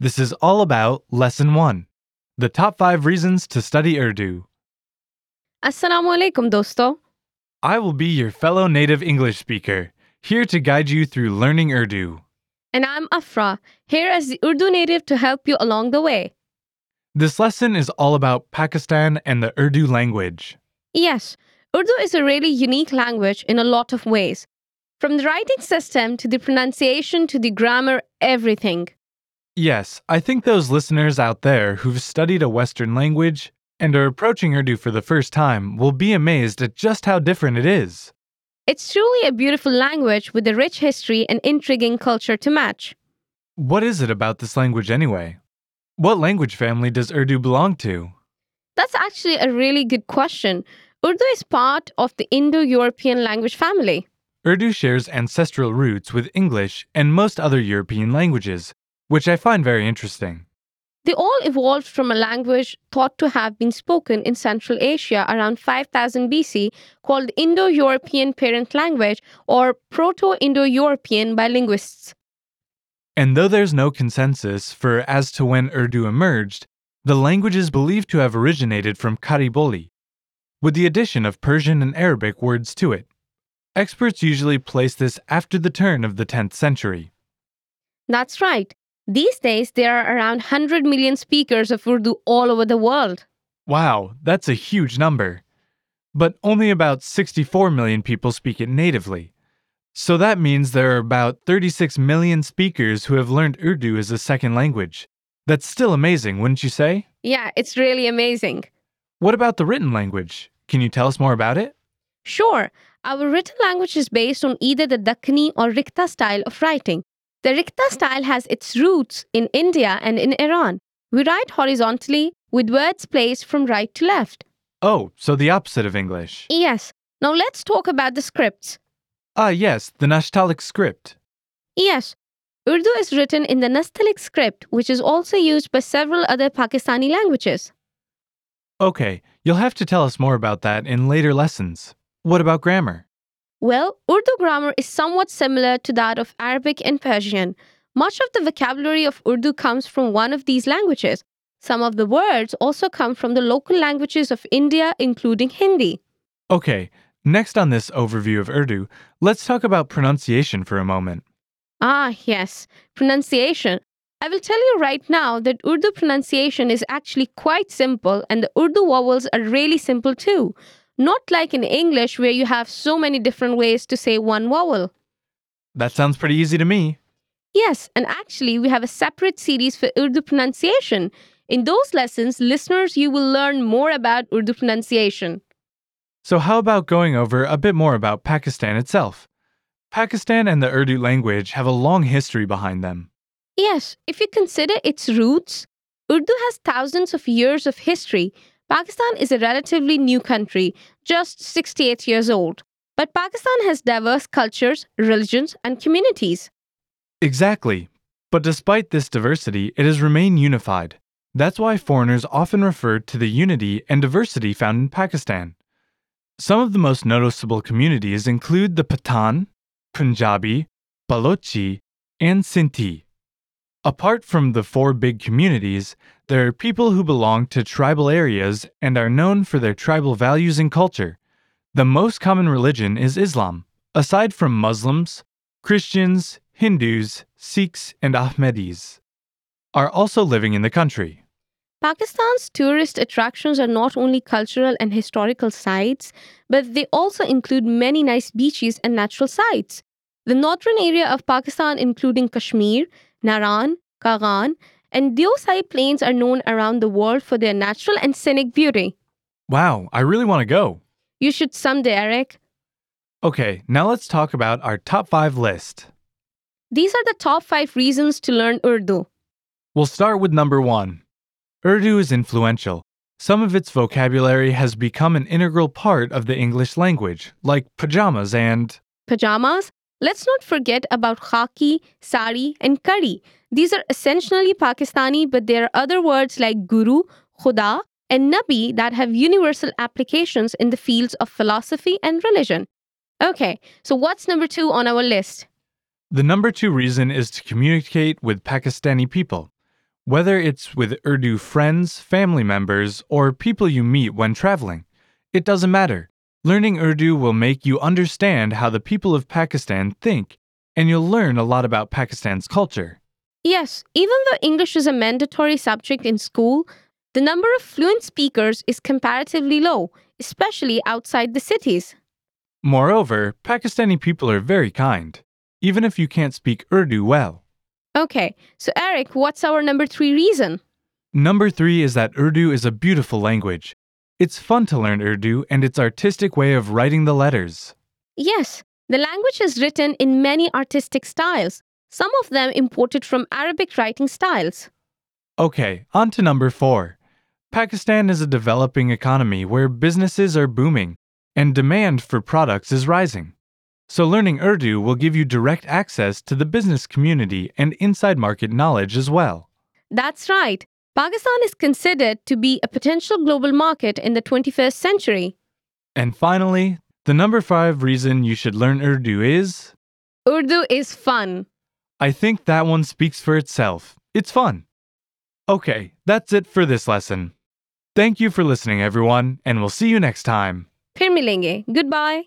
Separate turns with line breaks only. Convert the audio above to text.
This is all about Lesson 1 The Top 5 Reasons to Study Urdu.
Assalamu alaikum, dosto.
I will be your fellow native English speaker, here to guide you through learning Urdu.
And I'm Afra, here as the Urdu native to help you along the way.
This lesson is all about Pakistan and the Urdu language.
Yes, Urdu is a really unique language in a lot of ways. From the writing system to the pronunciation to the grammar, everything.
Yes, I think those listeners out there who've studied a Western language and are approaching Urdu for the first time will be amazed at just how different it is.
It's truly a beautiful language with a rich history and intriguing culture to match.
What is it about this language anyway? What language family does Urdu belong to?
That's actually a really good question. Urdu is part of the Indo European language family.
Urdu shares ancestral roots with English and most other European languages, which I find very interesting.
They all evolved from a language thought to have been spoken in Central Asia around 5000 BC called Indo European Parent Language or Proto Indo European by linguists.
And though there's no consensus for as to when Urdu emerged, the language is believed to have originated from Khariboli, with the addition of Persian and Arabic words to it. Experts usually place this after the turn of the 10th century.
That's right. These days, there are around 100 million speakers of Urdu all over the world.
Wow, that's a huge number. But only about 64 million people speak it natively. So that means there are about 36 million speakers who have learned Urdu as a second language. That's still amazing, wouldn't you say?
Yeah, it's really amazing.
What about the written language? Can you tell us more about it?
Sure, our written language is based on either the Dakkani or Rekhta style of writing. The Rekhta style has its roots in India and in Iran. We write horizontally with words placed from right to left.
Oh, so the opposite of English.
Yes. Now let's talk about the scripts.
Ah, yes, the Nastaliq script.
Yes. Urdu is written in the Nastaliq script, which is also used by several other Pakistani languages.
Okay, you'll have to tell us more about that in later lessons. What about grammar?
Well, Urdu grammar is somewhat similar to that of Arabic and Persian. Much of the vocabulary of Urdu comes from one of these languages. Some of the words also come from the local languages of India, including Hindi.
Okay, next on this overview of Urdu, let's talk about pronunciation for a moment.
Ah, yes, pronunciation. I will tell you right now that Urdu pronunciation is actually quite simple and the Urdu vowels are really simple too. Not like in English where you have so many different ways to say one vowel.
That sounds pretty easy to me.
Yes, and actually, we have a separate series for Urdu pronunciation. In those lessons, listeners, you will learn more about Urdu pronunciation.
So, how about going over a bit more about Pakistan itself? Pakistan and the Urdu language have a long history behind them.
Yes, if you consider its roots, Urdu has thousands of years of history. Pakistan is a relatively new country, just 68 years old. But Pakistan has diverse cultures, religions, and communities.
Exactly. But despite this diversity, it has remained unified. That's why foreigners often refer to the unity and diversity found in Pakistan. Some of the most noticeable communities include the Pathan, Punjabi, Balochi, and Sindhi. Apart from the four big communities, there are people who belong to tribal areas and are known for their tribal values and culture. The most common religion is Islam. Aside from Muslims, Christians, Hindus, Sikhs, and Ahmadis are also living in the country.
Pakistan's tourist attractions are not only cultural and historical sites, but they also include many nice beaches and natural sites. The northern area of Pakistan, including Kashmir, Naran, Kagan, and Deosai plains, are known around the world for their natural and scenic beauty.
Wow, I really want to go.
You should someday, Eric.
Okay, now let's talk about our top five list.
These are the top five reasons to learn Urdu.
We'll start with number one. Urdu is influential. Some of its vocabulary has become an integral part of the English language, like pajamas and.
Pajamas? Let's not forget about khaki, sari, and kari. These are essentially Pakistani, but there are other words like guru, khuda, and nabi that have universal applications in the fields of philosophy and religion. Okay, so what's number two on our list?
The number two reason is to communicate with Pakistani people. whether it's with Urdu friends, family members, or people you meet when traveling. It doesn't matter. Learning Urdu will make you understand how the people of Pakistan think, and you'll learn a lot about Pakistan's culture.
Yes, even though English is a mandatory subject in school, the number of fluent speakers is comparatively low, especially outside the cities.
Moreover, Pakistani people are very kind, even if you can't speak Urdu well.
Okay, so Eric, what's our number three reason?
Number three is that Urdu is a beautiful language. It's fun to learn Urdu and its artistic way of writing the letters.
Yes, the language is written in many artistic styles, some of them imported from Arabic writing styles.
Okay, on to number four. Pakistan is a developing economy where businesses are booming and demand for products is rising. So, learning Urdu will give you direct access to the business community and inside market knowledge as well.
That's right. Pakistan is considered to be a potential global market in the 21st century.
And finally, the number five reason you should learn Urdu is
Urdu is fun.
I think that one speaks for itself. It's fun. Okay, that's it for this lesson. Thank you for listening, everyone, and we'll see you next time.
फिर मिलेंगे. Goodbye.